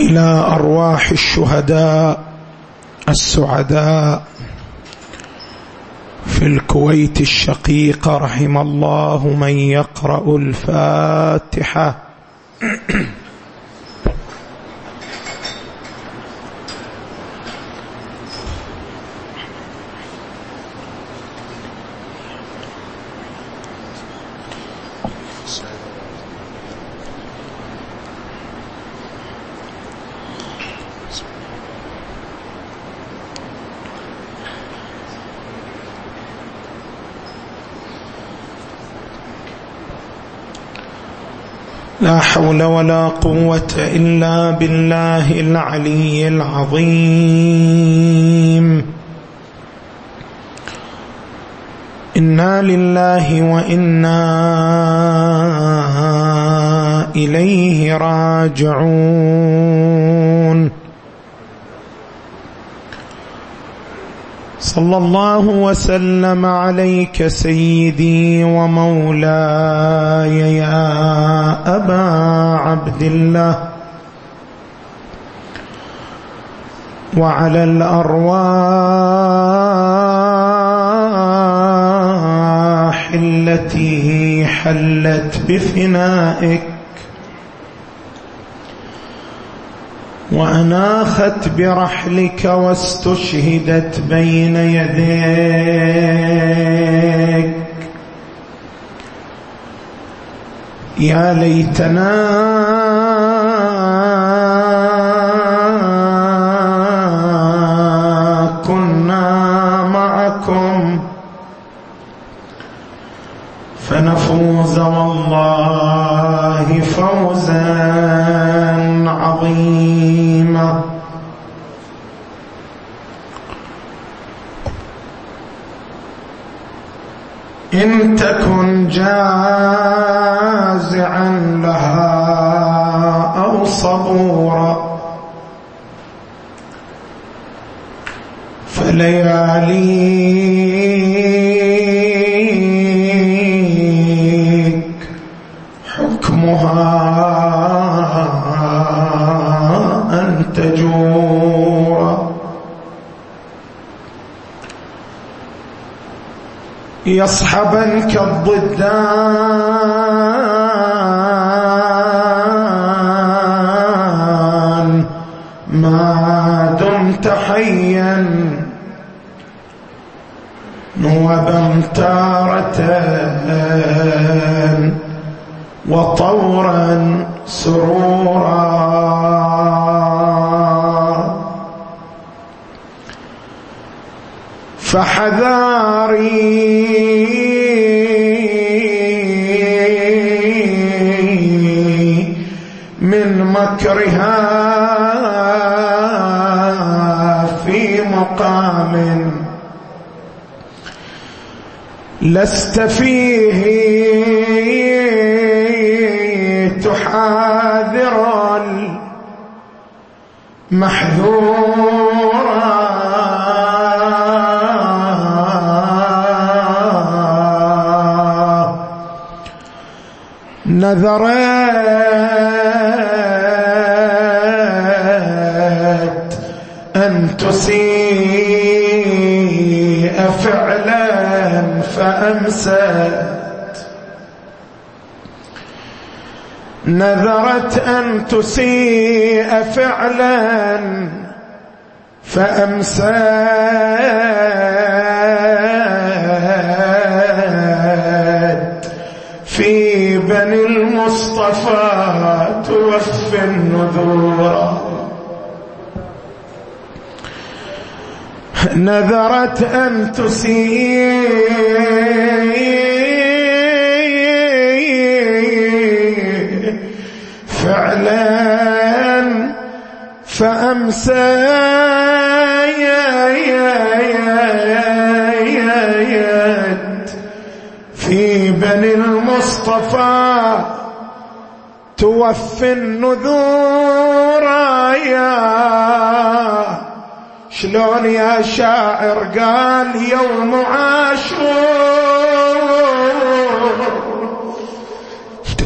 إلى أرواح الشهداء السعداء الكويت الشقيقه رحم الله من يقرأ الفاتحة. حول ولا قوة إلا بالله العلي العظيم. إنا لله وإنا إليه راجعون. صلى الله وسلم عليك سيدي ومولاي يا أبا عبد الله وعلى الأرواح التي حلت بفنائك وأناخت برحلك واستشهدت بين يديك. يا ليتنا كنا معكم. فنفوز والله فوزا عظيمة إن تكن جازعا لها أو صبورا. فلياليك حكمها تجورا يصحبنك الضدان ما دمت حيا. نوبا تارة وطورا سرورا. فحذاري. من مكرها في مقام. لست فيه تحاذر المحذور نذرت أن تسيء فعلا فأمست. نذرت أن تسيء فعلا فأمست. المصطفى توفي النذور نذرت أن تسيء فعلا فأمسى في بني المصطفى توفي النذور يا شلون يا شاعر قال يوم عاشور؟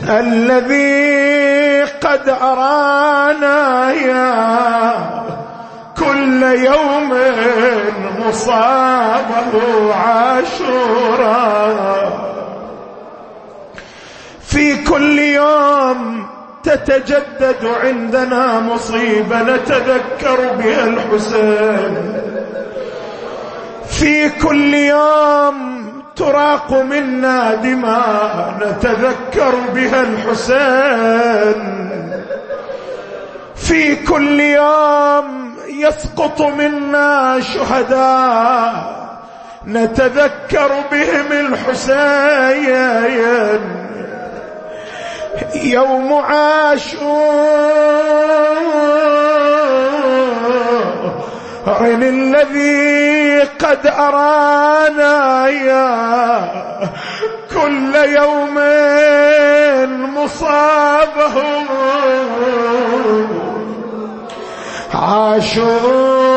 الذي قد أرانا يا كل يوم مصابه عاشورا. في كل يوم تتجدد عندنا مصيبة نتذكر بها الحسين. في كل يوم تراق منا دماء نتذكر بها الحسين. في كل يوم يسقط منا شهداء نتذكر بهم الحسين. يوم عاشور الذي قد أرانا يا كل يوم مصابه. عاشورا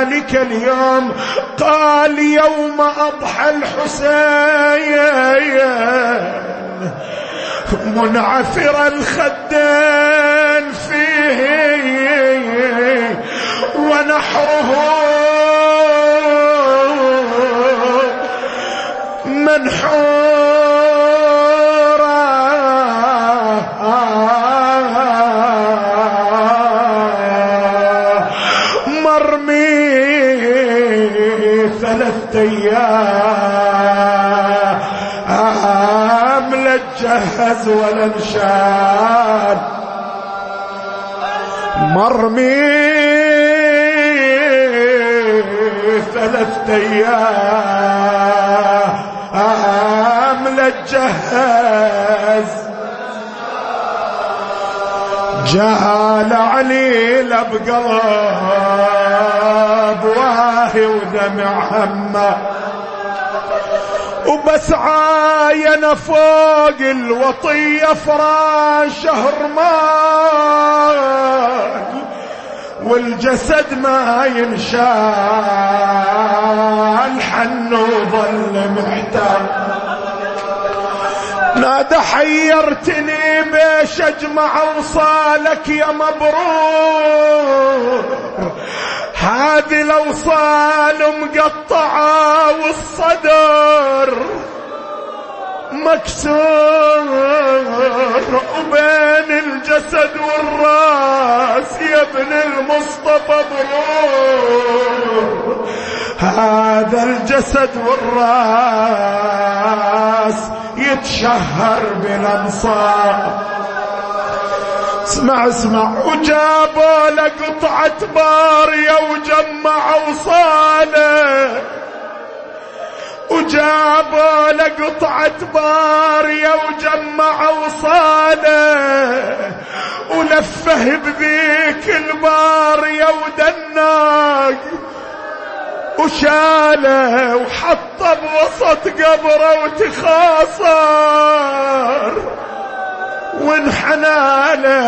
ذلك اليوم. قال يوم أضحى الحسين. منعفر الخدين فيه. ونحره منحورا لا تجهز ولا مرمي ثلاثة أيام. لا تجهز جهال عليل بقلب واهي ودمع همه. وبس عاين فوق الوطية فراش هرمان والجسد ما ينشال حن وظل محتاج نادى حيرتني بيش أجمع أوصالك يا مبرور. هذه الأوصال مقطعة والصدر مكسور وبين الجسد والراس يا ابن المصطفى ضرور. هذا الجسد والراس يتشهر بالانصار اسمع اسمع. وجابوا له قطعة بارية وجمعوا صالة. وجابوا له قطعة بارية وجمعوا صالة. ولفه بذيك البارية ودناق. وشاله وحطه بوسط قبره وتخاصر. وانحنى له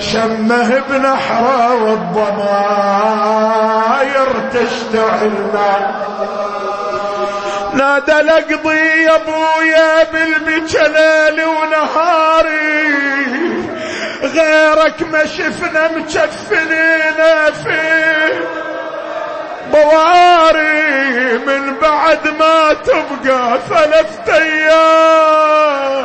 شمه بنحره والضماير تشتعل نادى لقضي يا أبويا بالبكى ليلي ونهاري. غيرك ما شفنا مكفنين فيه. بواري من بعد ما تبقى ثلاثة أيام.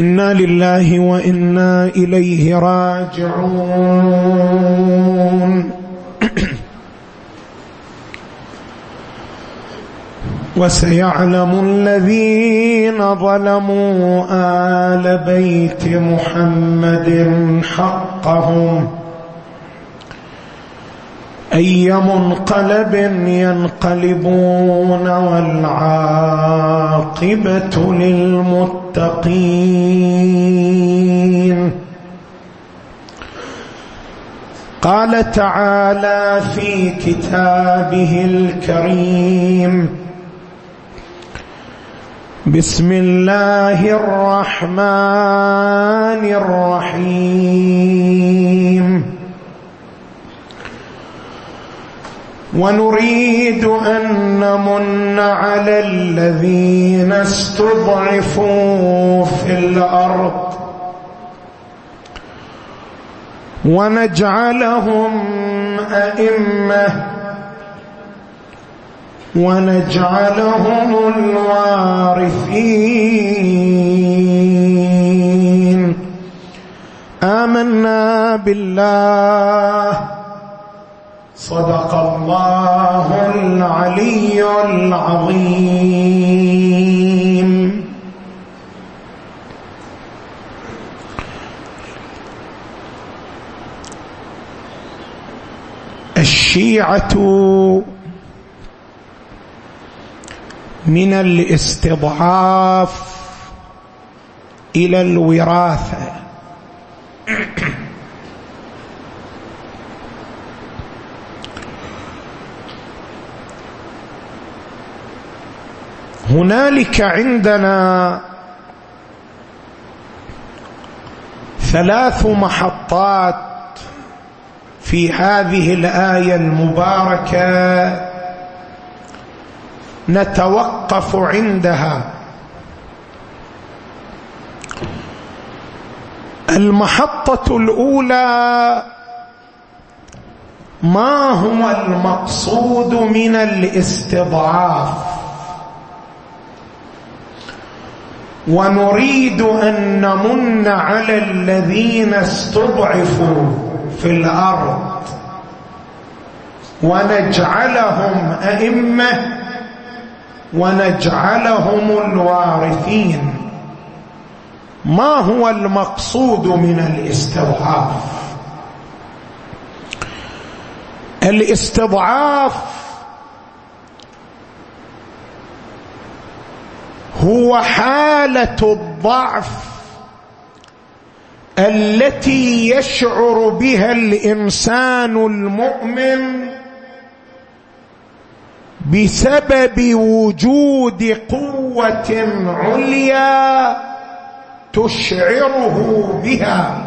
إنا لله وإنا إليه راجعون. وسيعلم الذين ظلموا آل بيت محمد حقهم أي منقلب ينقلبون والعاقبة للمتقين. قال تعالى في كتابه الكريم بسم الله الرحمن الرحيم. ونريد أن نمن على الذين استضعفوا في الأرض. ونجعلهم أئمة ونجعلهم الوارثين. آمنا بالله. صدق الله العلي العظيم. الشيعة من الاستضعاف إلى الوراثة. هنالك عندنا ثلاث محطات في هذه الآية المباركة. نتوقف عندها. المحطة الأولى ما هو المقصود من الاستضعاف؟ ونريد أن نمن على الذين استضعفوا في الأرض. ونجعلهم أئمة ونجعلهم الوارثين. ما هو المقصود من الاستضعاف؟ الاستضعاف هو حالة الضعف التي يشعر بها الإنسان المؤمن بسبب وجود قوة عليا تشعره بها.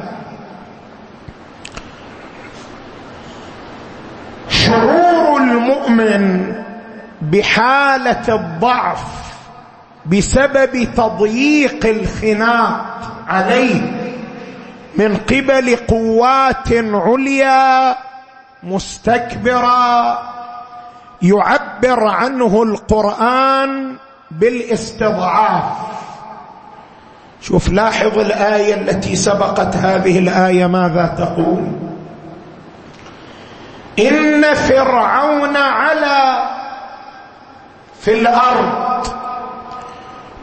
شعور المؤمن بحالة الضعف بسبب تضييق الخناق عليه من قبل قوات عليا مستكبرة يعبر عنه القرآن بالإستضعاف. شوف لاحظ الآية التي سبقت هذه الآية ماذا تقول؟ إن فرعون علا في الأرض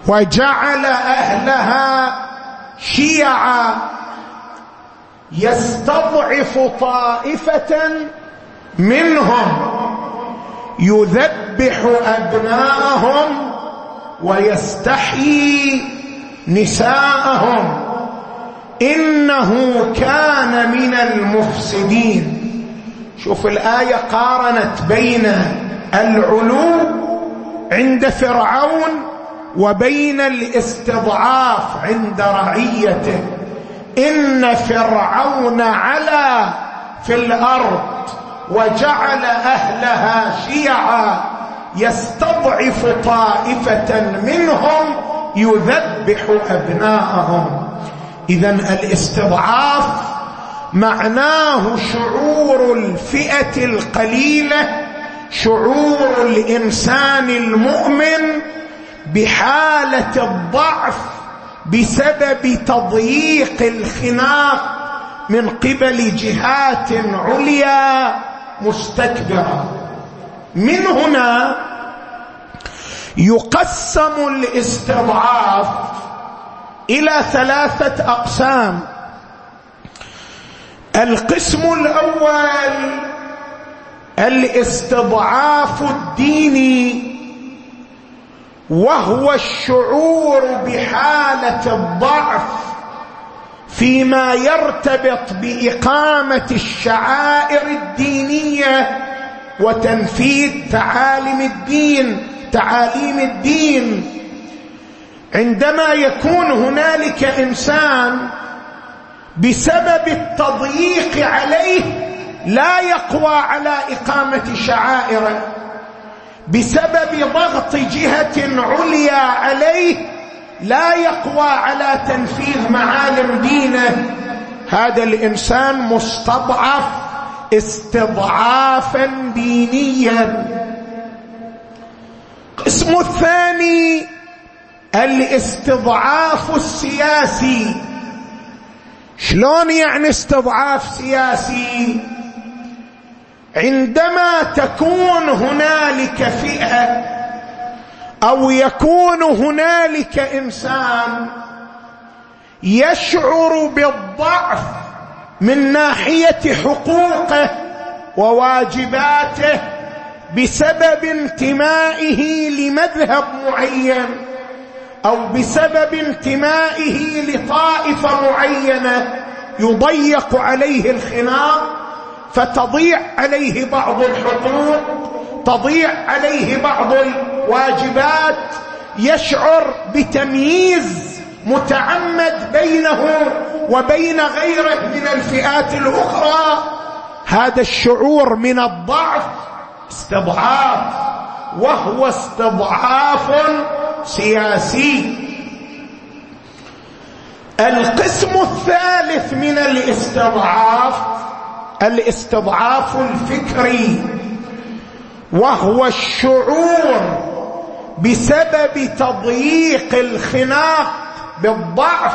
وجعل أهلها شيعا يستضعف طائفة منهم. يذبح أبناءهم ويستحيي نساءهم. إنه كان من المفسدين. شوف الآية قارنت بين العلو عند فرعون وبين الاستضعاف عند رعيته. إن فرعون علا في الأرض. وجعل أهلها شيعا يستضعف طائفة منهم يذبح أبناءهم. اذا الاستضعاف معناه شعور الفئة القليلة شعور الإنسان المؤمن بحالة الضعف بسبب تضييق الخناق من قبل جهات عليا. مستكبرة. من هنا يقسم الاستضعاف إلى ثلاثة أقسام. القسم الأول الاستضعاف الديني وهو الشعور بحالة الضعف. فيما يرتبط بإقامة الشعائر الدينية وتنفيذ تعاليم الدين تعاليم الدين. عندما يكون هنالك إنسان بسبب التضييق عليه لا يقوى على إقامة شعائره بسبب ضغط جهة عليا عليه لا يقوى على تنفيذ معالم دينه. هذا الإنسان مستضعف استضعافا دينيا. القسم الثاني الاستضعاف السياسي. شلون يعني استضعاف سياسي؟ عندما تكون هنالك فئة أو يكون هنالك إنسان يشعر بالضعف من ناحية حقوقه وواجباته بسبب انتمائه لمذهب معين أو بسبب انتمائه لطائفة معينة يضيق عليه الخناق فتضيع عليه بعض الحقوق تضيع عليه بعض الواجبات يشعر بتمييز متعمد بينه وبين غيره من الفئات الأخرى. هذا الشعور من الضعف استضعاف وهو استضعاف سياسي. القسم الثالث من الاستضعاف الاستضعاف الفكري. وهو الشعور بسبب تضييق الخناق بالضعف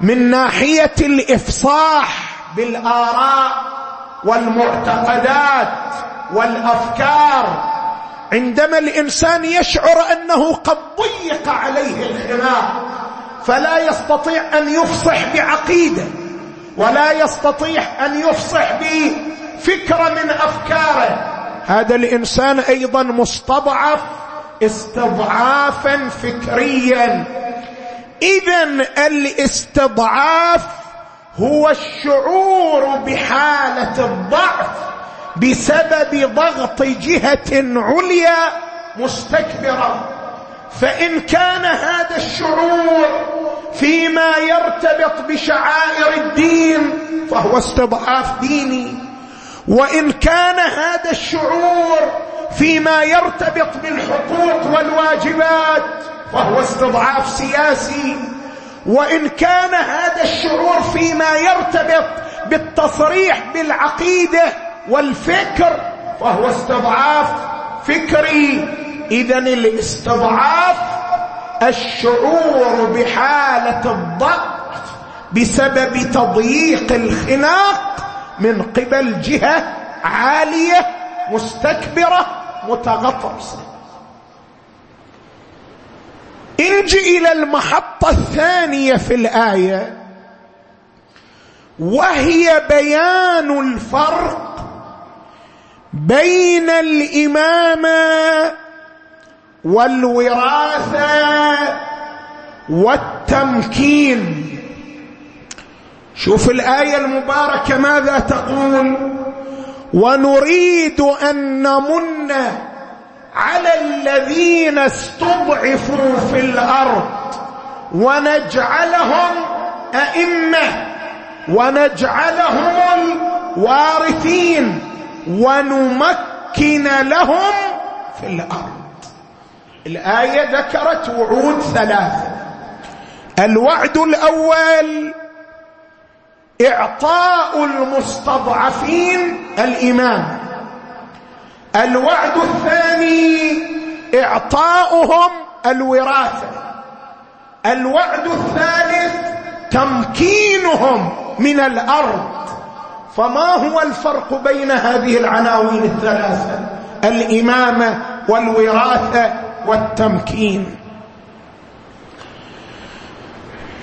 من ناحية الإفصاح بالآراء والمعتقدات والأفكار. عندما الإنسان يشعر أنه قد ضيق عليه الخناق فلا يستطيع أن يفصح بعقيدة ولا يستطيع أن يفصح بفكرة من أفكاره. هذا الإنسان أيضا مستضعف استضعافا فكريا. اذا الاستضعاف هو الشعور بحالة الضعف بسبب ضغط جهة عليا مستكبره فإن كان هذا الشعور فيما يرتبط بشعائر الدين فهو استضعاف ديني. وإن كان هذا الشعور فيما يرتبط بالحقوق والواجبات فهو استضعاف سياسي. وإن كان هذا الشعور فيما يرتبط بالتصريح بالعقيدة والفكر فهو استضعاف فكري. اذا الاستضعاف الشعور بحالة الضغط بسبب تضييق الخناق من قبل جهة عالية مستكبرة متغطرسة. انجي إلى المحطة الثانية في الآية. وهي بيان الفرق بين الامامه والوراثة والتمكين. شوف الآية المباركة ماذا تقول؟ ونريد أن نمن على الذين استضعفوا في الأرض ونجعلهم أئمة ونجعلهم الوارثين ونمكن لهم في الأرض. الآية ذكرت وعود ثلاثة. الوعد الأول إعطاء المستضعفين الايمان الوعد الثاني إعطاؤهم الوراثة. الوعد الثالث تمكينهم من الأرض. فما هو الفرق بين هذه العناوين الثلاثة؟ الإمامة والوراثة والتمكين.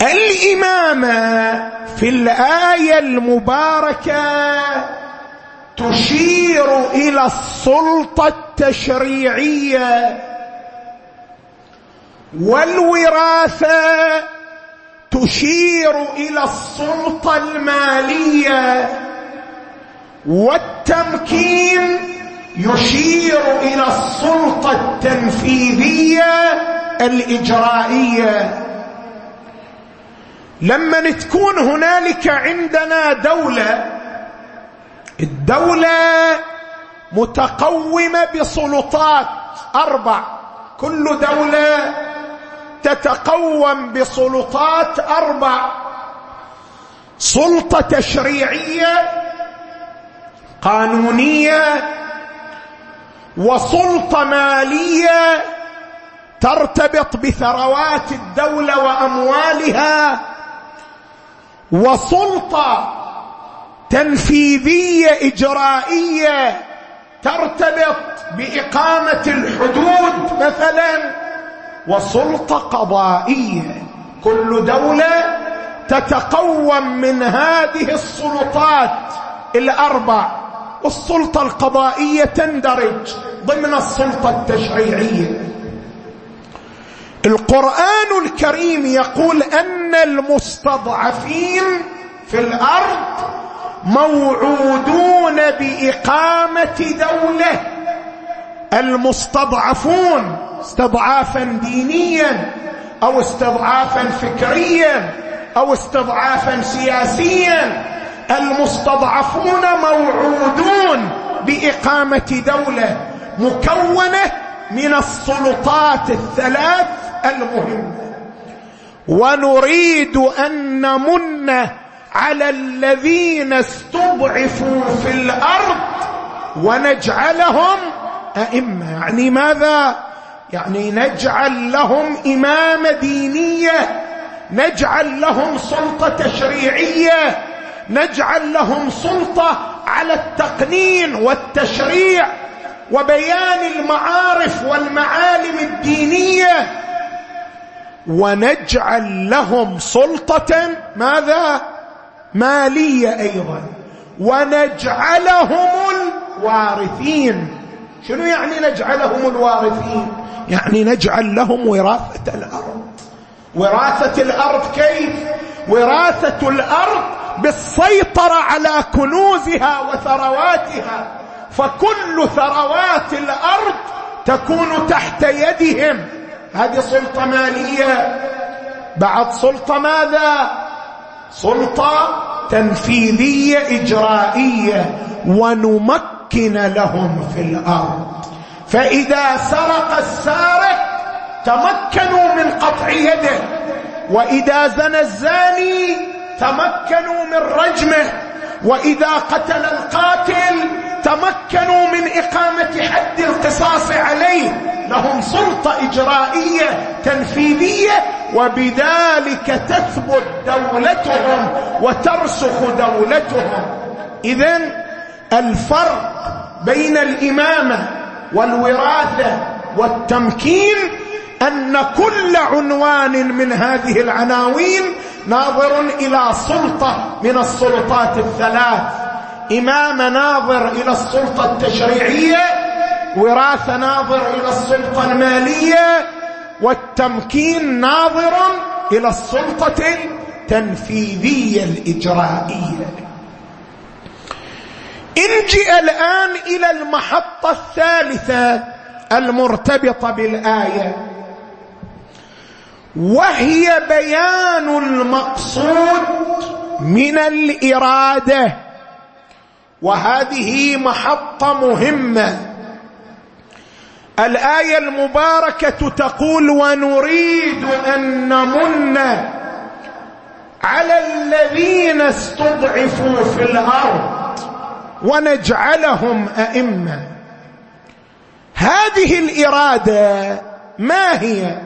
الإمامة في الآية المباركة تشير إلى السلطة التشريعية والوراثة تشير إلى السلطة المالية والتمكين يشير إلى السلطة التنفيذية الإجرائية. لما تكون هنالك عندنا دولة الدولة متقومة بسلطات أربع. كل دولة تتقوم بسلطات أربع. سلطة تشريعية قانونية وسلطة مالية ترتبط بثروات الدولة وأموالها. وسلطة تنفيذية إجرائية ترتبط بإقامة الحدود مثلا وسلطة قضائية. كل دولة تتقوم من هذه السلطات الأربع. والسلطه القضائية تندرج ضمن السلطة التشريعية. القرآن الكريم يقول أن المستضعفين في الأرض موعودون بإقامة دولة. المستضعفون استضعافا دينيا أو استضعافا فكريا أو استضعافا سياسيا. المستضعفون موعودون بإقامة دولة مكونة من السلطات الثلاث المهمه ونريد أن نمن على الذين استضعفوا في الأرض ونجعلهم أئمة. يعني ماذا؟ يعني نجعل لهم امامه دينية نجعل لهم سلطة تشريعية نجعل لهم سلطة على التقنين والتشريع وبيان المعارف والمعالم الدينية. ونجعل لهم سلطة ماذا؟ مالية أيضا. ونجعلهم الوارثين. شنو يعني نجعلهم الوارثين؟ يعني نجعل لهم وراثة الأرض. وراثة الأرض كيف؟ وراثة الأرض بالسيطرة على كنوزها وثرواتها. فكل ثروات الأرض تكون تحت يدهم. هذه سلطة مالية. بعد سلطة ماذا؟ سلطة تنفيذية إجرائية ونمكن لهم في الأرض. فإذا سرق السارق تمكنوا من قطع يده. وإذا زنى الزاني تمكنوا من رجمه. وإذا قتل القاتل تمكنوا من إقامة حد القصاص عليه. لهم سلطة إجرائية تنفيذية وبذلك تثبت دولتهم وترسخ دولتهم. اذا الفرق بين الإمامة والوراثة والتمكين أن كل عنوان من هذه العناوين ناظر إلى سلطة من السلطات الثلاث. إمام ناظر إلى السلطة التشريعية وراثه ناظر إلى السلطة المالية والتمكين ناظر إلى السلطة التنفيذية الإجرائية. انجئ الآن إلى المحطة الثالثة المرتبطة بالآية. وهي بيان المقصود من الإرادة. وهذه محطة مهمة. الآية المباركة تقول ونريد أن نمن على الذين استضعفوا في الأرض ونجعلهم أئمة. هذه الإرادة ما هي؟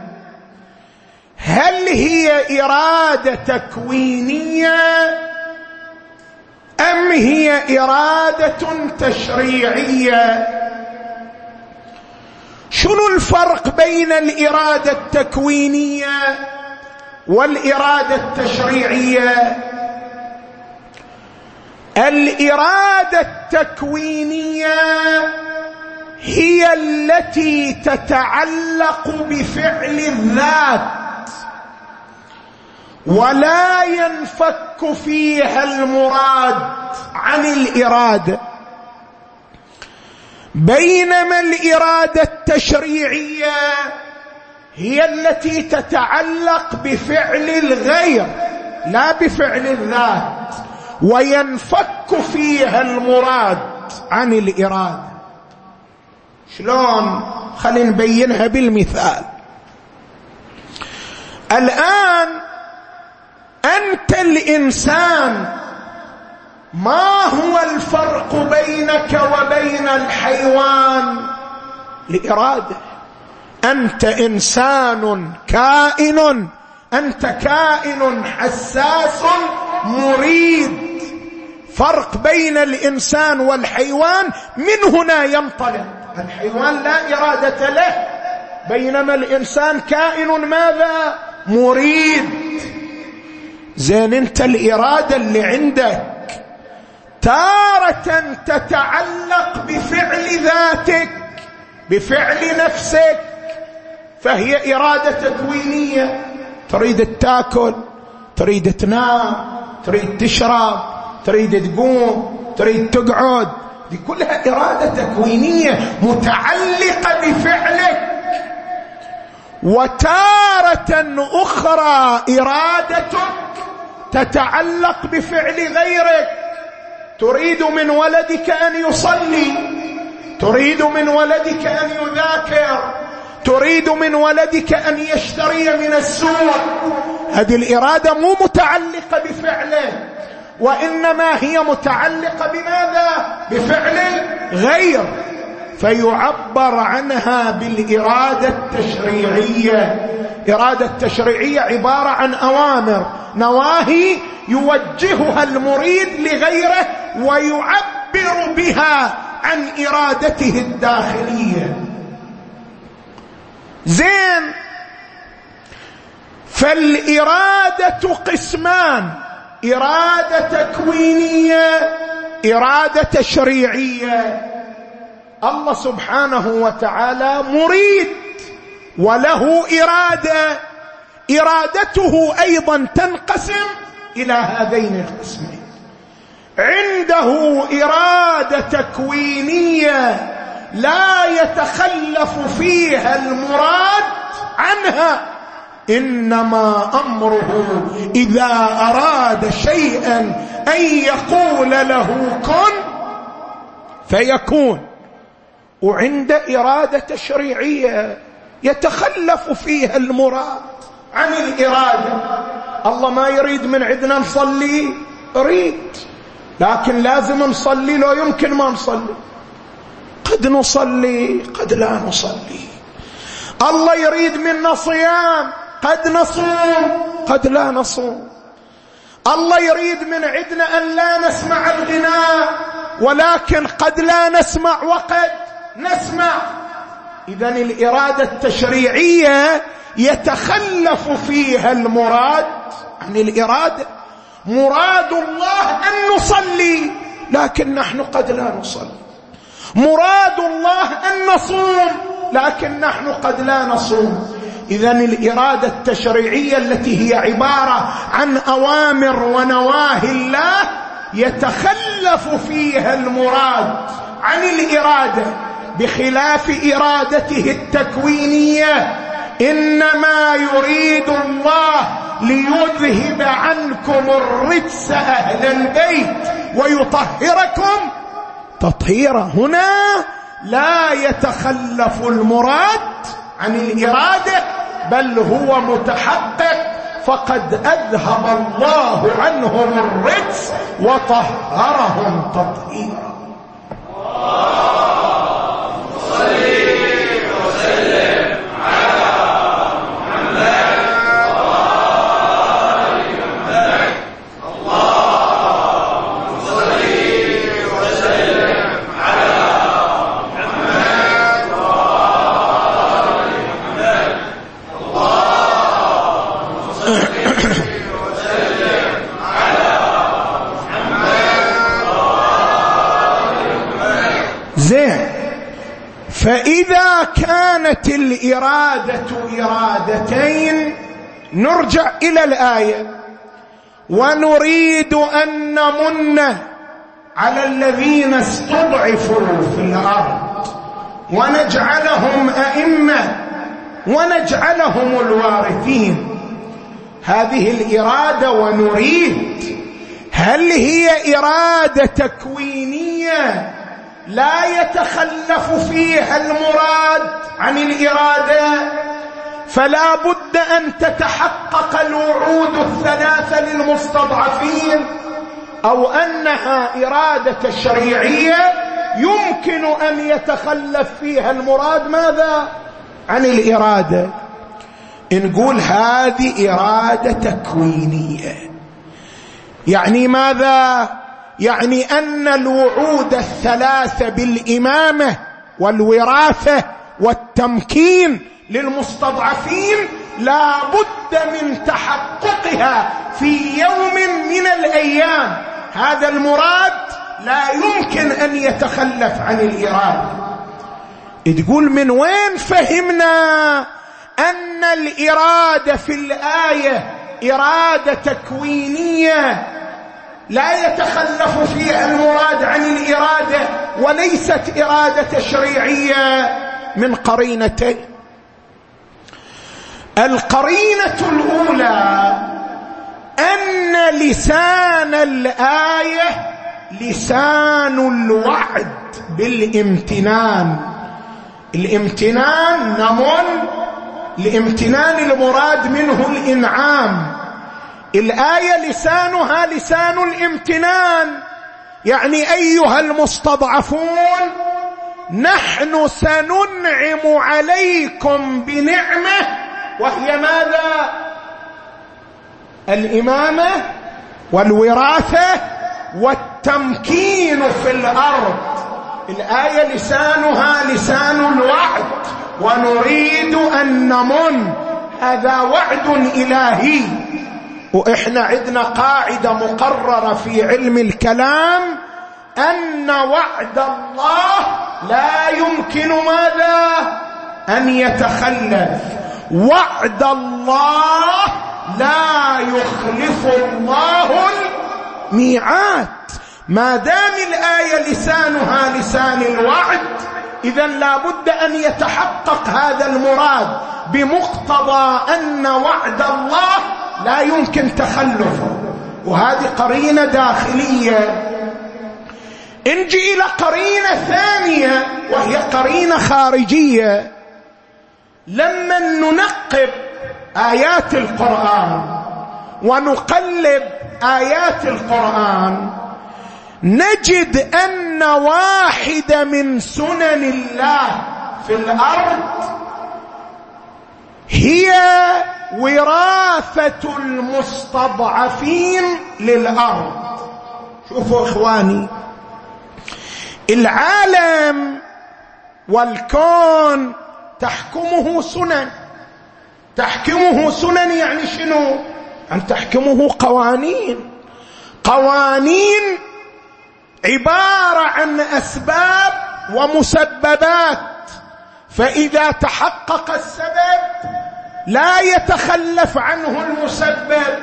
هل هي إرادة تكوينية أم هي إرادة تشريعية؟ شنو الفرق بين الإرادة التكوينية والإرادة التشريعية؟ الإرادة التكوينية هي التي تتعلق بفعل الذات. ولا ينفك فيها المراد عن الإرادة. بينما الإرادة التشريعية هي التي تتعلق بفعل الغير لا بفعل الذات. وينفك فيها المراد عن الإرادة. شلون؟ خلينا نبينها بالمثال. الآن أنت الإنسان. ما هو الفرق بينك وبين الحيوان؟ لإرادة. أنت إنسان كائن. أنت كائن حساس مريد. فرق بين الإنسان والحيوان من هنا ينطلق؟ الحيوان لا إرادة له. بينما الإنسان كائن ماذا؟ مريد. زين انت الإرادة اللي عندك. تارة تتعلق بفعل ذاتك بفعل نفسك. فهي إرادة تكوينية. تريد تاكل تريد تنام تريد تشرب تريد تقوم تريد تقعد. دي كلها إرادة تكوينية متعلقة بفعلك. وتارة أخرى ارادتك تتعلق بفعل غيرك. تريد من ولدك أن يصلي. تريد من ولدك أن يذاكر. تريد من ولدك أن يشتري من السوق. هذه الإرادة مو متعلقة بفعله وإنما هي متعلقة بماذا؟ بفعل غير. فيعبر عنها بالإرادة التشريعية. إرادة التشريعية عبارة عن أوامر نواهي يوجهها المريد لغيره ويعبر بها عن إرادته الداخلية. زين. فالإرادة قسمان إرادة تكوينية إرادة تشريعية. الله سبحانه وتعالى مريد وله إرادة. إرادته أيضا تنقسم إلى هذين القسمين. عنده إرادة تكوينية لا يتخلف فيها المراد عنها. إنما أمره إذا أراد شيئا أن يقول له كن فيكون. وعند إرادة تشريعية يتخلف فيها المراد عن الإرادة. الله ما يريد من عندنا نصلي يريد لكن لازم نصلي لو يمكن ما نصلي. قد نصلي قد لا نصلي. الله يريد منا صيام قد نصوم قد لا نصوم. الله يريد من عندنا أن لا نسمع الغناء ولكن قد لا نسمع وقد نسمع. اذا الإرادة التشريعية يتخلف فيها المراد عن الإرادة مراد الله أن نصلي لكن نحن قد لا نصلي. مراد الله أن نصوم لكن نحن قد لا نصوم. اذا الإرادة التشريعية التي هي عبارة عن أوامر ونواهي الله يتخلف فيها المراد عن الإرادة. بخلاف إرادته التكوينية إنما يريد الله ليذهب عنكم الرجس أهل البيت ويطهركم. تطهيرا هنا لا يتخلف المراد عن الإرادة بل هو متحقق. فقد أذهب الله عنهم الرجس وطهرهم تطهيرا. كانت الإرادة إرادتين نرجع إلى الآية. ونريد أن نمن على الذين استضعفوا في الأرض. ونجعلهم أئمة ونجعلهم الوارثين. هذه الإرادة ونريد. هل هي إرادة تكوينية؟ لا يتخلف فيها المراد عن الإرادة. فلا بد أن تتحقق الوعود الثلاثه للمستضعفين أو أنها إرادة شريعية يمكن أن يتخلف فيها المراد ماذا؟ عن الإرادة. نقول هذه إرادة تكوينية. يعني ماذا؟ يعني أن الوعود الثلاثه بالإمامة والوراثة والتمكين للمستضعفين لا بد من تحققها في يوم من الأيام. هذا المراد لا يمكن أن يتخلف عن الإرادة. تقول من وين فهمنا أن الإرادة في الآية إرادة تكوينية لا يتخلف فيها المراد عن الإرادة وليست إرادة تشريعية من قرينتين. القرينة الأولى أن لسان الآية لسان الوعد بالامتنان. الامتنان نمن الامتنان المراد منه الإنعام. الآية لسانها لسان الامتنان. يعني أيها المستضعفون نحن سننعم عليكم بنعمة وهي ماذا؟ الإمامة والوراثة والتمكين في الأرض. الآية لسانها لسان الوعد ونريد أن نمن. هذا وعد إلهي. وإحنا عندنا قاعدة مقررة في علم الكلام أن وعد الله لا يمكن ماذا؟ أن يتخلف. وعد الله لا يخلف الله الميعاد. ما دام الآية لسانها لسان الوعد إذا لا بد أن يتحقق هذا المراد بمقتضى أن وعد الله لا يمكن تخلفه. وهذه قرينة داخلية. نجي إلى قرينة ثانية وهي قرينة خارجية. لما ننقب آيات القرآن ونقلب آيات القرآن نجد أن واحد من سنن الله في الأرض هي وراثة المستضعفين للأرض. شوفوا إخواني العالم والكون تحكمه سنن. تحكمه سنن يعني شنو؟ أن تحكمه قوانين. قوانين عبارة عن أسباب ومسببات. فإذا تحقق السبب لا يتخلف عنه المسبب.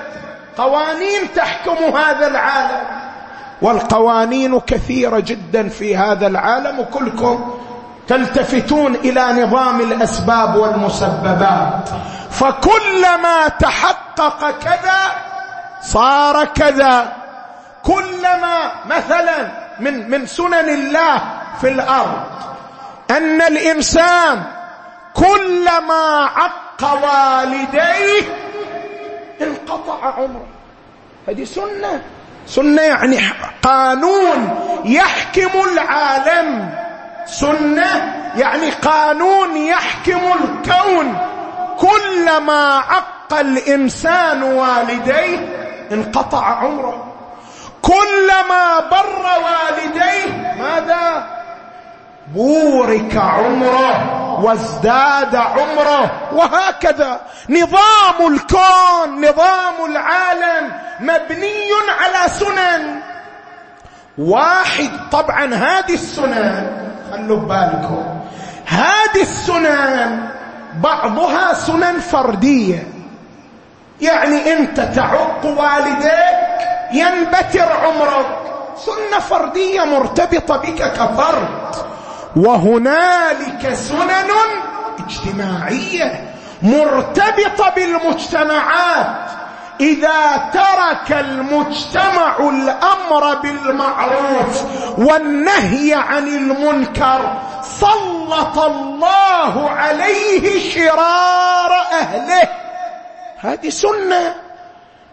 قوانين تحكم هذا العالم. والقوانين كثيرة جدا في هذا العالم وكلكم تلتفتون إلى نظام الأسباب والمسببات. فكلما تحقق كذا صار كذا. كلما مثلا من من سنن الله في الأرض أن الإنسان كلما عق والديه انقطع عمره. هذه سنة. سنة يعني قانون يحكم العالم. سنة يعني قانون يحكم الكون. كلما عق الإنسان والديه انقطع عمره. كلما بر والديه ماذا؟ بورك عمره وازداد عمره. وهكذا. نظام الكون نظام العالم مبني على سنن. واحد طبعا هذه السنن خلوا بالكم. هذه السنن بعضها سنن فردية. يعني انت تعق والديك ينبتر عمرك. سنة فردية مرتبطة بك كفرد. وهنالك سنن اجتماعية مرتبطة بالمجتمعات. إذا ترك المجتمع الأمر بالمعروف والنهي عن المنكر سلط الله عليه شرار أهله. هذه سنة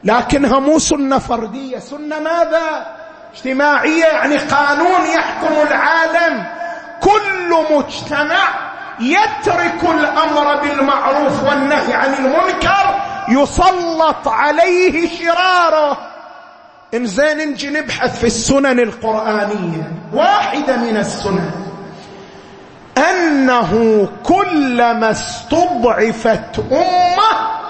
لكنها مو سنة فردية. سنة ماذا؟ اجتماعية يعني قانون يحكم العالم. كل مجتمع يترك الأمر بالمعروف والنهي عن المنكر يسلط عليه شراره. إن زين نجي نبحث في السنن القرآنية. واحدة من السنن. أنه كلما استضعفت أمة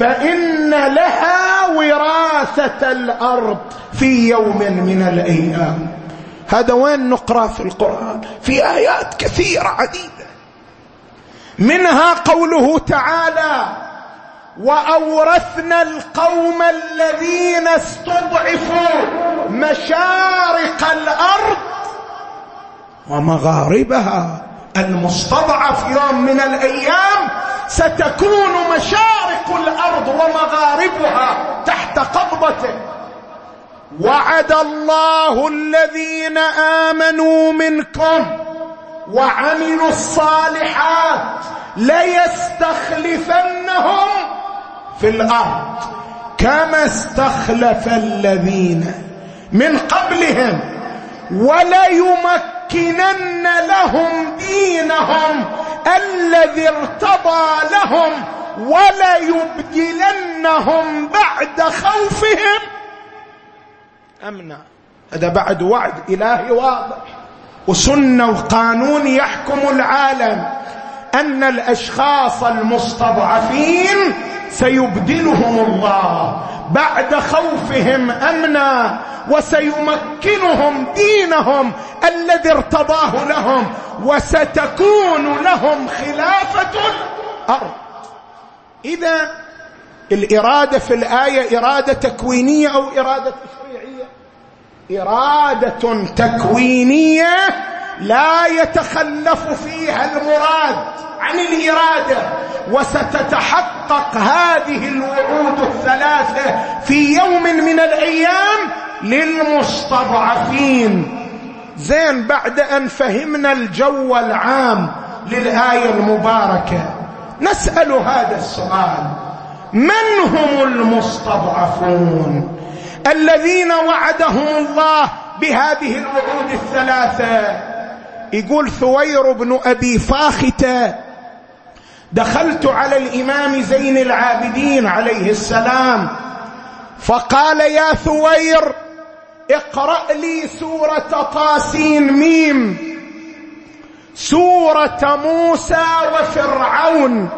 فإن لها وراثة الأرض في يوم من الأيام. هذا وين نقرأ في القرآن؟ في آيات كثيرة عديدة. منها قوله تعالى وأورثنا القوم الذين استضعفوا مشارق الأرض ومغاربها. المستضعف يوم من الأيام ستكون مشارق الأرض ومغاربها تحت قبضته وعد الله الذين آمنوا منكم وعملوا الصالحات ليستخلفنهم في الأرض كما استخلف الذين من قبلهم وليمكنن لهم دينهم الذي ارتضى لهم وليبدلنهم بعد خوفهم. امنا هذا بعد وعد إلهي واضح. وسنة وقانون يحكم العالم أن الأشخاص المستضعفين سيبدلهم الله. بعد خوفهم أمنا وسيمكنهم دينهم الذي ارتضاه لهم وستكون لهم خلافة الأرض. إذا الإرادة في الآية إرادة تكوينية أو إرادة تشريعية؟ إرادة تكوينية لا يتخلف فيها المراد عن الإرادة وستتحقق هذه الوعود الثلاثة في يوم من الأيام للمستضعفين. زين بعد أن فهمنا الجو العام للآية المباركة نسأل هذا السؤال من هم المستضعفون الذين وعدهم الله بهذه الوعود الثلاثة؟ يقول ثوير بن أبي فاخته دخلت على الإمام زين العابدين عليه السلام فقال يا ثوير اقرأ لي سورة طاسين ميم سورة موسى وفرعون.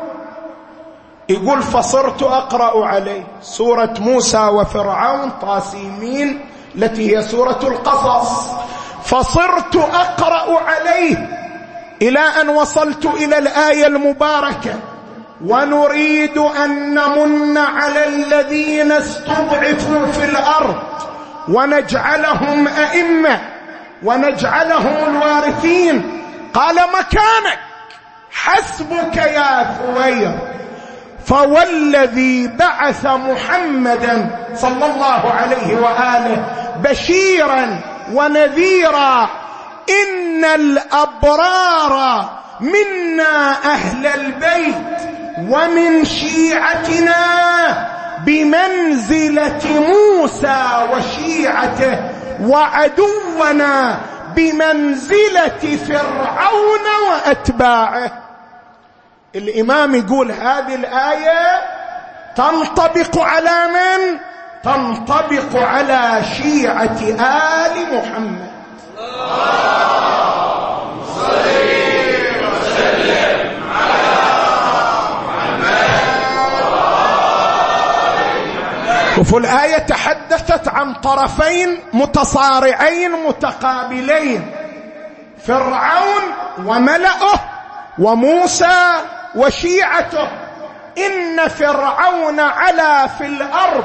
يقول فصرت أقرأ عليه سورة موسى وفرعون طاسيمين التي هي سورة القصص. فصرت أقرأ عليه إلى أن وصلت إلى الآية المباركة. ونريد أن نمن على الذين استضعفوا في الأرض ونجعلهم أئمة ونجعلهم الوارثين. قال مكانك. حسبك يا ثوير فوالذي بعث محمدا صلى الله عليه وآله بشيرا ونذيرا إن الأبرار منا أهل البيت ومن شيعتنا بمنزلة موسى وشيعته وعدونا بمنزلة فرعون وأتباعه. الإمام يقول هذه الآية تنطبق على من؟ تنطبق على شيعة آل محمد. وفي الآية تحدثت عن طرفين متصارعين متقابلين فرعون وملأه وموسى وشيعته. إن فرعون علا في الأرض.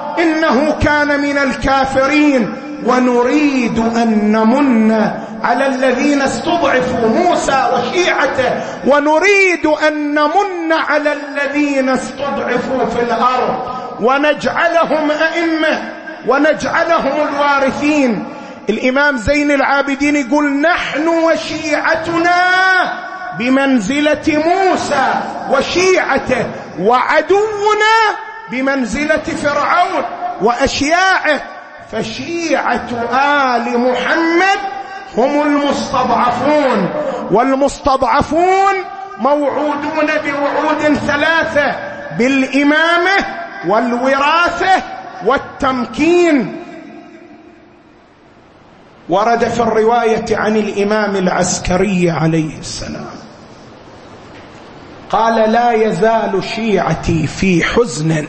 إنه كان من الكافرين ونريد أن نمن على الذين استضعفوا موسى وشيعته ونريد أن نمن على الذين استضعفوا في الأرض ونجعلهم أئمة ونجعلهم الوارثين. الإمام زين العابدين يقول نحن وشيعتنا بمنزلة موسى وشيعته وعدونا بمنزلة فرعون وأشياعه فشيعة آل محمد هم المستضعفون. والمستضعفون موعودون بوعود ثلاثة بالإمامة والوراثة والتمكين. ورد في الرواية عن الإمام العسكري عليه السلام. قال لا يزال شيعتي في حزن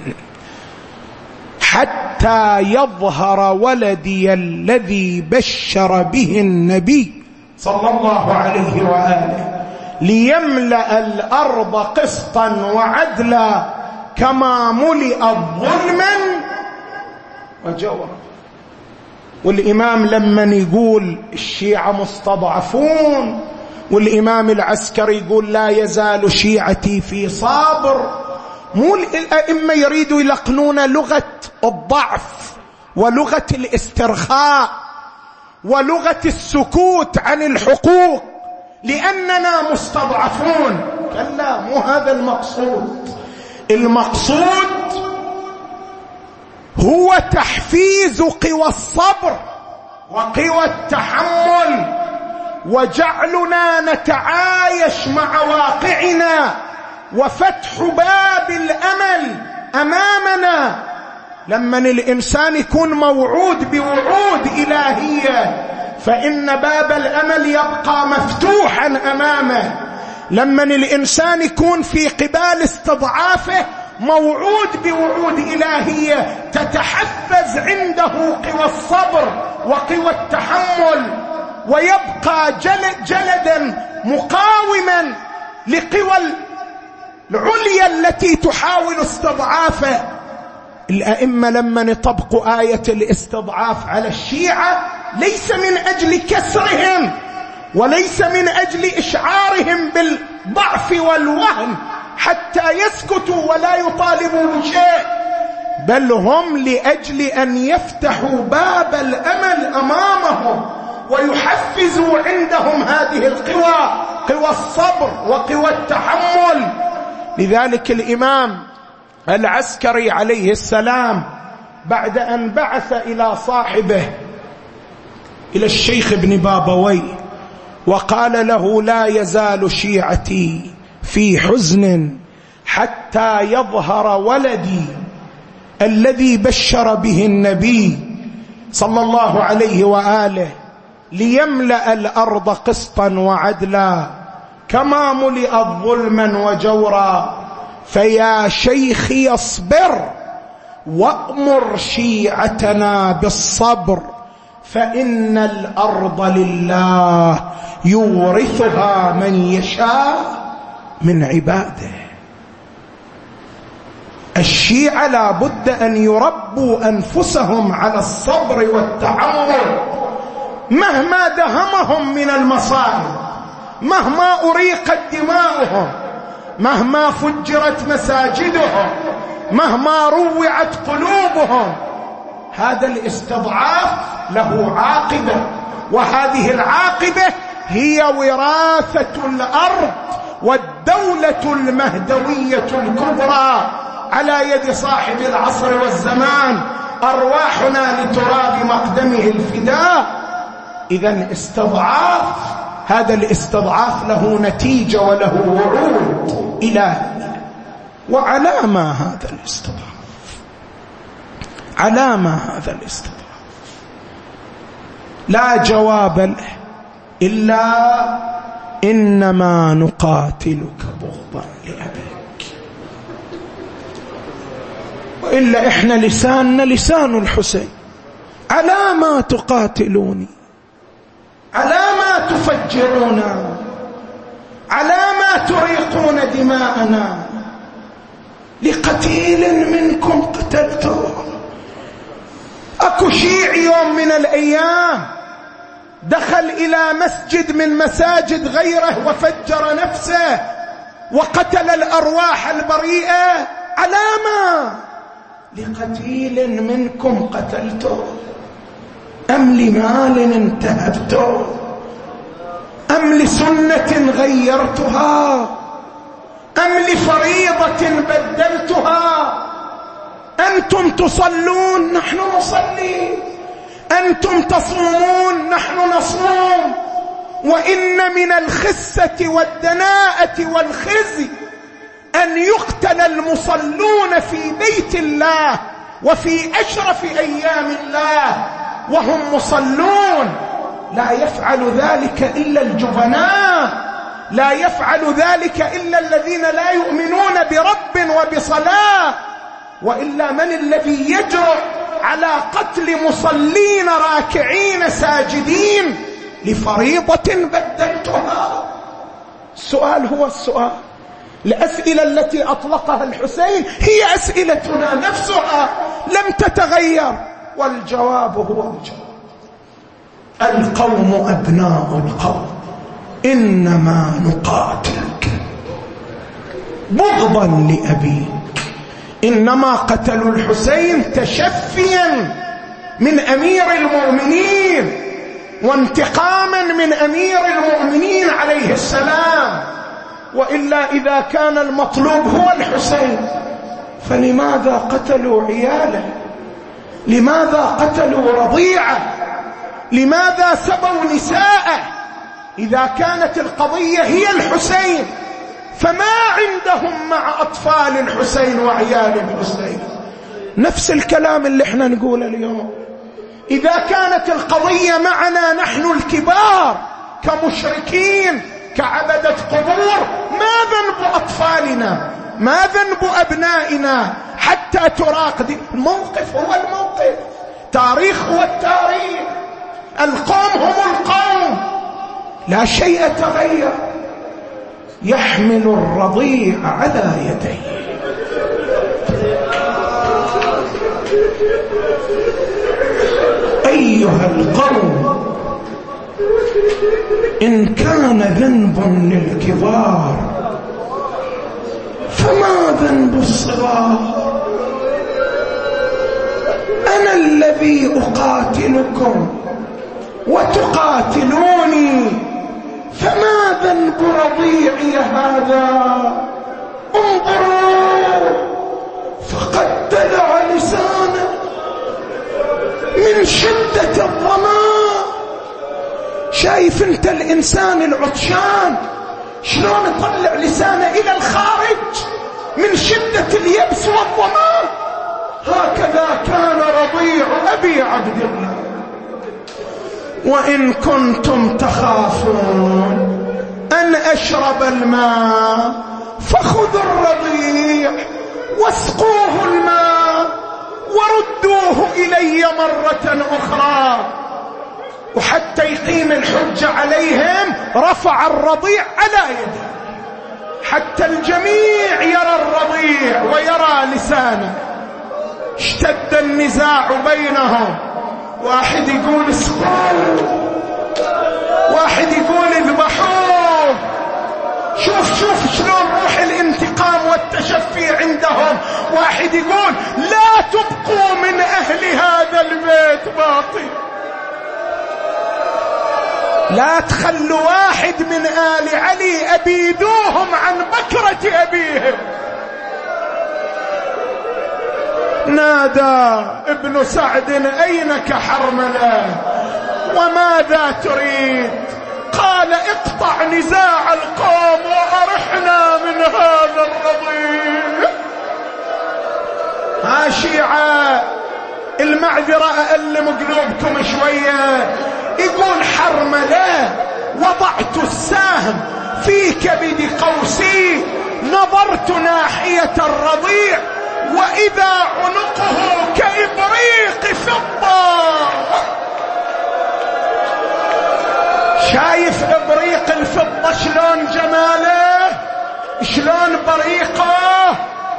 حتى يظهر ولدي الذي بشر به النبي صلى الله عليه وآله ليملأ الأرض قسطا وعدلا كما ملئت ظلما وجورا والإمام لما يقول الشيعة مستضعفون والإمام العسكري يقول لا يزال شيعتي في صابر. مو الأئمة يريدوا يلقنون لغة الضعف ولغة الاسترخاء ولغة السكوت عن الحقوق لأننا مستضعفون. كلا مو هذا المقصود. المقصود هو تحفيز قوى الصبر وقوى التحمل. وجعلنا نتعايش مع واقعنا وفتح باب الأمل أمامنا. لما الإنسان يكون موعود بوعود إلهية فإن باب الأمل يبقى مفتوحا أمامه. لما الإنسان يكون في قبال استضعافه موعود بوعود إلهية تتحفز عنده قوى الصبر وقوى التحمل. ويبقى جلد جلدا مقاوما لقوى العليا التي تحاول استضعافه الأئمة لما يطبقوا آية الاستضعاف على الشيعة ليس من أجل كسرهم وليس من أجل إشعارهم بالضعف والوهن حتى يسكتوا ولا يطالبوا بشيء بل هم لأجل أن يفتحوا باب الأمل أمامهم. ويحفزوا عندهم هذه القوى قوى الصبر وقوى التحمل. لذلك الإمام العسكري عليه السلام بعد أن بعث إلى صاحبه إلى الشيخ ابن بابوي وقال له لا يزال شيعتي في حزن حتى يظهر ولدي الذي بشر به النبي صلى الله عليه وآله ليملأ الأرض قسطا وعدلا كما ملئت ظلما وجورا. فيا شيخي اصبر وأمر شيعتنا بالصبر فإن الأرض لله يورثها من يشاء من عباده. الشيعة لا بد أن يربوا أنفسهم على الصبر والتحمل مهما دهمهم من المصائب مهما اريقت دماؤهم مهما فجرت مساجدهم مهما روعت قلوبهم هذا الاستضعاف له عاقبة وهذه العاقبة هي وراثة الأرض والدولة المهدوية الكبرى على يد صاحب العصر والزمان أرواحنا لتراب مقدمه الفداء. اذا استضعاف هذا الاستضعاف له نتيجة وله وعود الهيه وعلى ما هذا الاستضعاف. على ما هذا الاستضعاف. لا جواب له إلا إنما نقاتلك بغضا لأبيك. وإلا إحنا لساننا لسان الحسين. على ما تقاتلوني؟ على ما تفجرون على ما تريقون دماءنا. لقتيل منكم قتلته. أكو شيع يوم من الأيام دخل إلى مسجد من مساجد غيره وفجر نفسه وقتل الأرواح البريئة. على ما؟ لقتيل منكم قتلته. أم لمال انتهبته أم لسنة غيرتها؟ أم لفريضة بدلتها؟ أنتم تصلون نحن نصلي. أنتم تصومون نحن نصوم. وإن من الخسة والدناءة والخزي أن يقتل المصلون في بيت الله وفي أشرف أيام الله. وهم مصلون. لا يفعل ذلك إلا الجبناء لا يفعل ذلك إلا الذين لا يؤمنون برب وبصلاة. وإلا من الذي يجرؤ على قتل مصلين راكعين ساجدين لفريضة بدلتها؟ السؤال هو السؤال. الأسئلة التي أطلقها الحسين هي أسئلتنا نفسها. لم تتغير. والجواب هو الجواب. القوم أبناء القوم. إنما نقاتلك. بغضا لأبيك. إنما قتلوا الحسين تشفيا من أمير المؤمنين وانتقاما من أمير المؤمنين عليه السلام. وإلا إذا كان المطلوب هو الحسين فلماذا قتلوا عياله؟ لماذا قتلوا رضيعة؟ لماذا سبوا نساءه إذا كانت القضية هي الحسين فما عندهم مع أطفال الحسين وعيال الحسين؟ نفس الكلام اللي إحنا نقوله اليوم. إذا كانت القضية معنا نحن الكبار كمشركين كعبدة قبور ما ذنب أطفالنا؟ ما ذنب أبنائنا؟ حتى تراق دي الموقف هو الموقف. تاريخ هو التاريخ. القوم هم القوم. لا شيء تغير يحمل الرضيع على يديه. أيها القوم إن كان ذنب للكبار فما ذنب الصغار؟ أنا الذي أقاتلكم وتقاتلوني فما ذنب رضيعي هذا؟ انظروا! فقد دلع لسانه من شدة الظماء. شايف انت الإنسان العطشان؟ شلون يطلع لسانه إلى الخارج من شدة اليبس والظماء؟ هكذا كان رضيع أبي عبد الله. وإن كنتم تخافون أن أشرب الماء فخذوا الرضيع واسقوه الماء وردوه إلي مرة أخرى. وحتى يقيم الحجه عليهم رفع الرضيع على يده. حتى الجميع يرى الرضيع ويرى لسانه. اشتد النزاع بينهم. واحد يقول اسقوه واحد يقول اذبحوه. شوف شوف شلون روح الانتقام والتشفي عندهم. واحد يقول لا تبقوا من أهل هذا البيت باطل. لا تخلوا واحد من آل علي أبيدوهم عن بكرة أبيهم. نادى ابن سعد أينك حرمنا وماذا تريد؟ قال اقطع نزاع القوم وأرحنا من هذا الرضيع. ها شيعة المعذرة أألم قلوبكم شوية. يقول حرملة وضعت السهم في كبد قوسي نظرت ناحية الرضيع. وإذا عنقه كإبريق فضة. شايف إبريق الفضة شلون جماله؟ شلون بريقه؟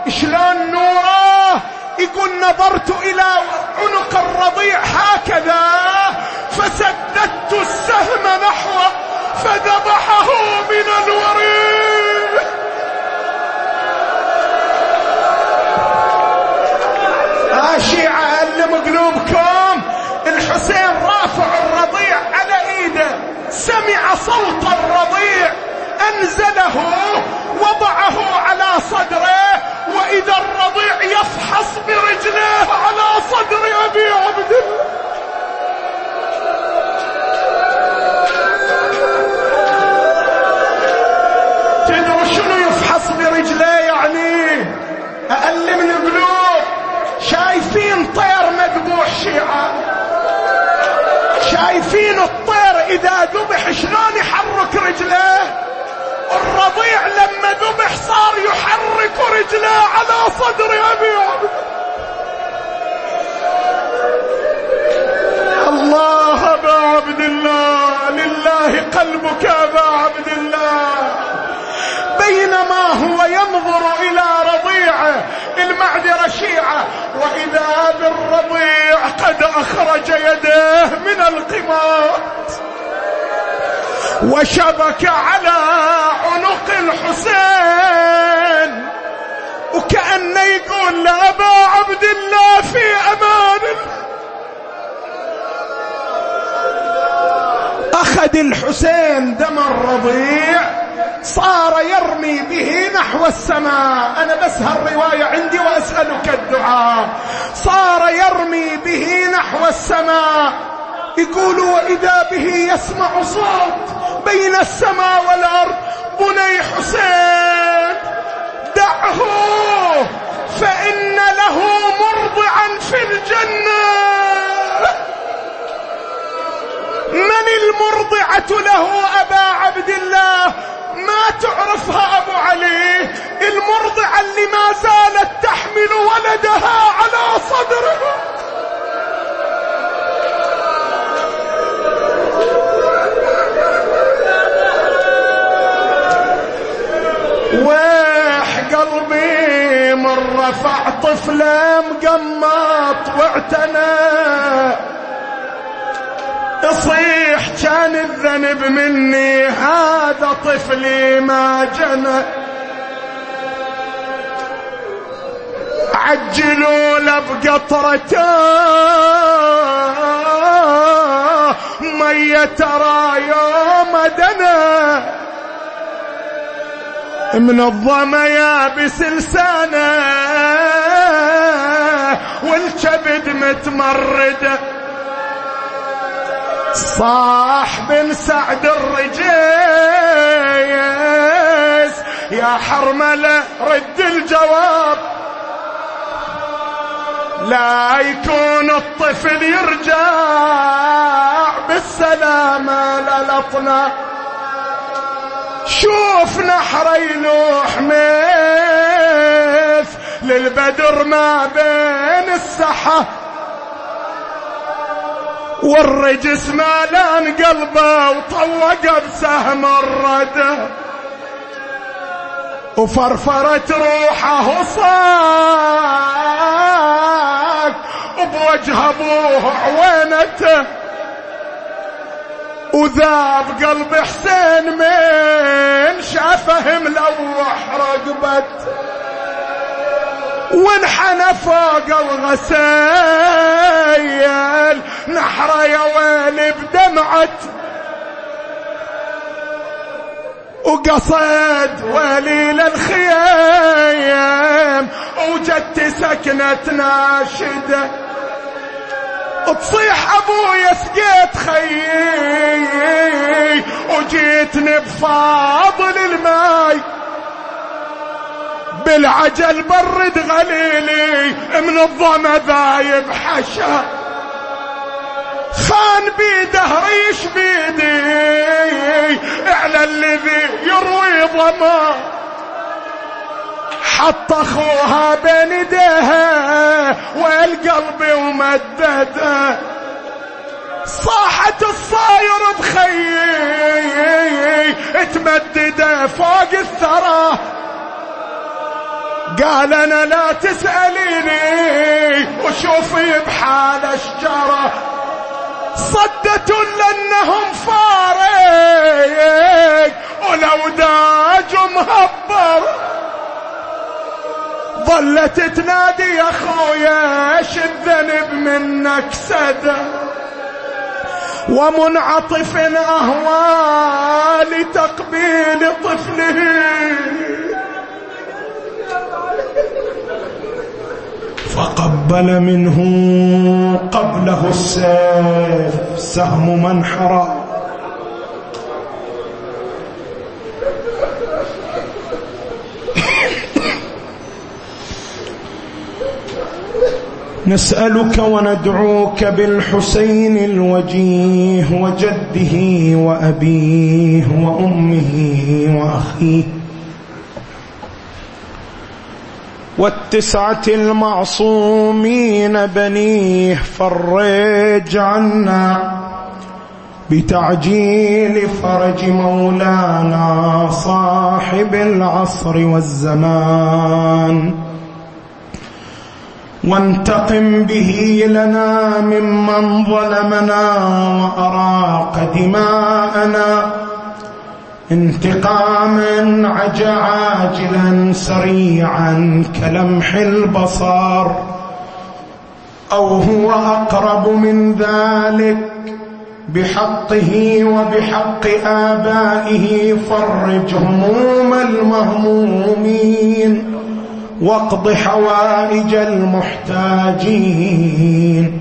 شلون نوره؟ يقول نظرت إلى عنق الرضيع هكذا فسددت السهم نحوه فذبحه من الوريد. شيعة ألم قلوبكم الحسين رافع الرضيع على إيده. سمع صوت الرضيع. أنزله وضعه على صدره. وإذا الرضيع يفحص برجليه على صدر أبي عبد الله. تدروا شنو يفحص برجليه يعني؟ أقل من شايفين طير مذبوح شيعة. شايفين الطير إذا ذبح شلون يحرك رجله؟ الرضيع لما ذبح صار يحرك رجله على صدر ابي الله أبا عبد الله لله قلبك أبا عبد الله. بينما هو ينظر إلى رضيعه المعذرة شيعة وإذا بالرضيع قد أخرج يده من القماط. وشبك على عنق الحسين وكأنه يقول لأبا عبد الله في أمان أخذ الحسين دم الرضيع صار يرمي به نحو السماء. أنا بس هالرواية عندي وأسألك الدعاء. صار يرمي به نحو السماء. يقول وإذا به يسمع صوت بين السماء والأرض بني حسين دعه فإن له مرضعا في الجنة. من المرضعة له أبا عبد الله؟ ما تعرفها أبو علي المرضعة اللي ما زالت تحمل ولدها على صدرها. ويح قلبي من رفع طفله مقمط واعتنى اصيح كان الذنب مني هذا طفلي ما جنى. عجلوا له بقطرته. مية ترى يوم دنا من الظما يابس لسانه والكبد متمرده. صاح بن سعد الرجيس. يا حرملة رد الجواب. لا يكون الطفل يرجع بالسلامة للأطناب شوف نحر يلوح للبدر ما بين السحة والرجس مالان قلبه وطوق بسهم الردى وفرفرت روحه صاك وبوجه ابوه عوينته وذاب قلب حسين من شافه ملوح رقبت. وانحنى فوق الغسيل. نحر يا ويلي بدمعة. وقصد ويلي للخيام وجدت سكنة ناشده تصيح أبويا سقيت خيي. وجيتني بفاضل الماي. بالعجل برد غليلي من الظما ذايب حشا. خان بيده ريش بيدي على الذي يروي ضمان حط أخوها بين ايديها والقلب ومدده. صاحت الصاير بخيي تمدده فوق الثرى. قال أنا لا تسأليني وشوفي بحال اشجره صدت لأنهم فارق ولو داج مهبر ظلت تنادي يا خويا إيش الذنب منك سدى؟ ومنعطف اهوى لتقبيل طفله. فقبل منه قبله السيف سهم منحرى نسألك وندعوك بالحسين الوجيه وجده وأبيه وأمه وأخيه. والتسعة المعصومين بنيه فرج عنا بتعجيل فرج مولانا صاحب العصر والزمان. وانتقم به لنا ممن ظلمنا وأراق دماءنا. انتقاما عاجلا سريعا كلمح البصر. أو هو أقرب من ذلك؟ بحقه وبحق آبائه فرج هموم المهمومين. واقض حوائج المحتاجين.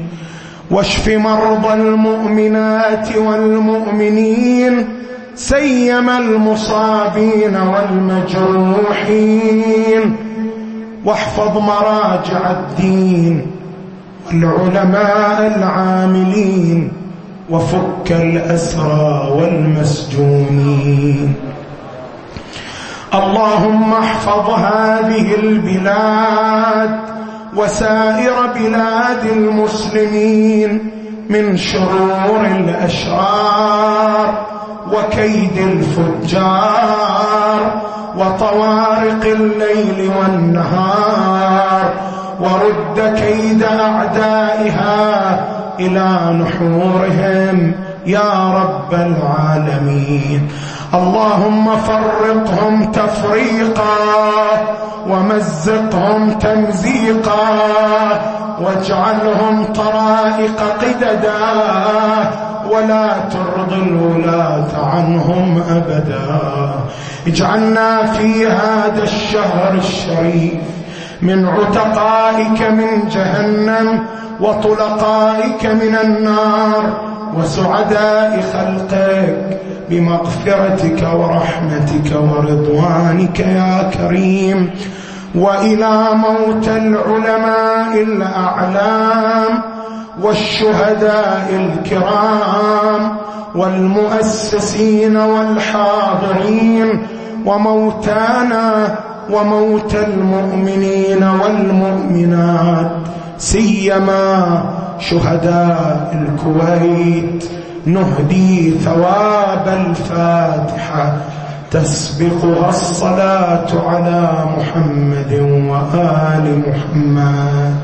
واشف مرضى المؤمنات والمؤمنين. سيما المصابين والمجروحين. واحفظ مراجع الدين والعلماء العاملين وفك الأسرى والمسجونين. اللهم احفظ هذه البلاد وسائر بلاد المسلمين من شرور الأشرار. وكيد الفجار وطوارق الليل والنهار ورد كيد أعدائها إلى نحورهم يا رب العالمين. اللهم فرقهم تفريقا ومزقهم تمزيقا واجعلهم طرائق قددا ولا ترضي الولاة عنهم أبدا. اجعلنا في هذا الشهر الشريف من عتقائك من جهنم وطلقائك من النار وسعداء خلقك بمغفرتك ورحمتك ورضوانك يا كريم. وإلى موت العلماء الأعلام والشهداء الكرام والمؤسسين والحاضرين وموتانا وموتى المؤمنين والمؤمنات سيما شهداء الكويت. نهدي ثواب الفاتحة. تسبقها الصلاة على محمد وآل محمد.